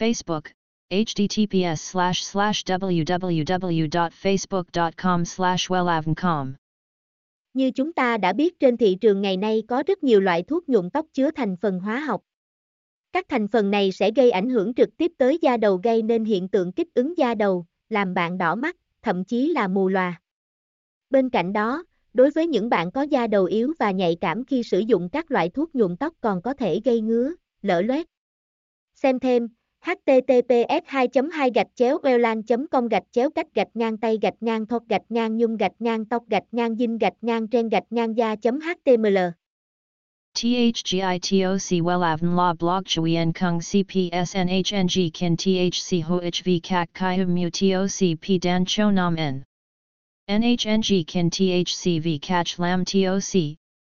Facebook, https slash slash www.facebook.com slash wellavncom. Như chúng ta đã biết trên thị trường ngày nay có rất nhiều loại thuốc nhuộm tóc chứa thành phần hóa học. Các thành phần này sẽ gây ảnh hưởng trực tiếp tới da đầu gây nên hiện tượng kích ứng da đầu, làm bạn đỏ mắt, thậm chí là mù lòa. Bên cạnh đó, đối với những bạn có da đầu yếu và nhạy cảm khi sử dụng các loại thuốc nhuộm tóc còn có thể gây ngứa, lở loét. Xem thêm, https 2 2 gạch chéo welan com gạch chéo cách gạch ngang tay gạch ngang thọc gạch ngang nhung gạch ngang tóc gạch ngang dinh gạch ngang trên gạch ngang da html THGITOC WELAVN La Blog Chuyen Kung CPSNHNG Kin THC HOHV CHI HUM Mu TOC P Dan Cho Nam N NHNG Kin THCV CACH Lam TOC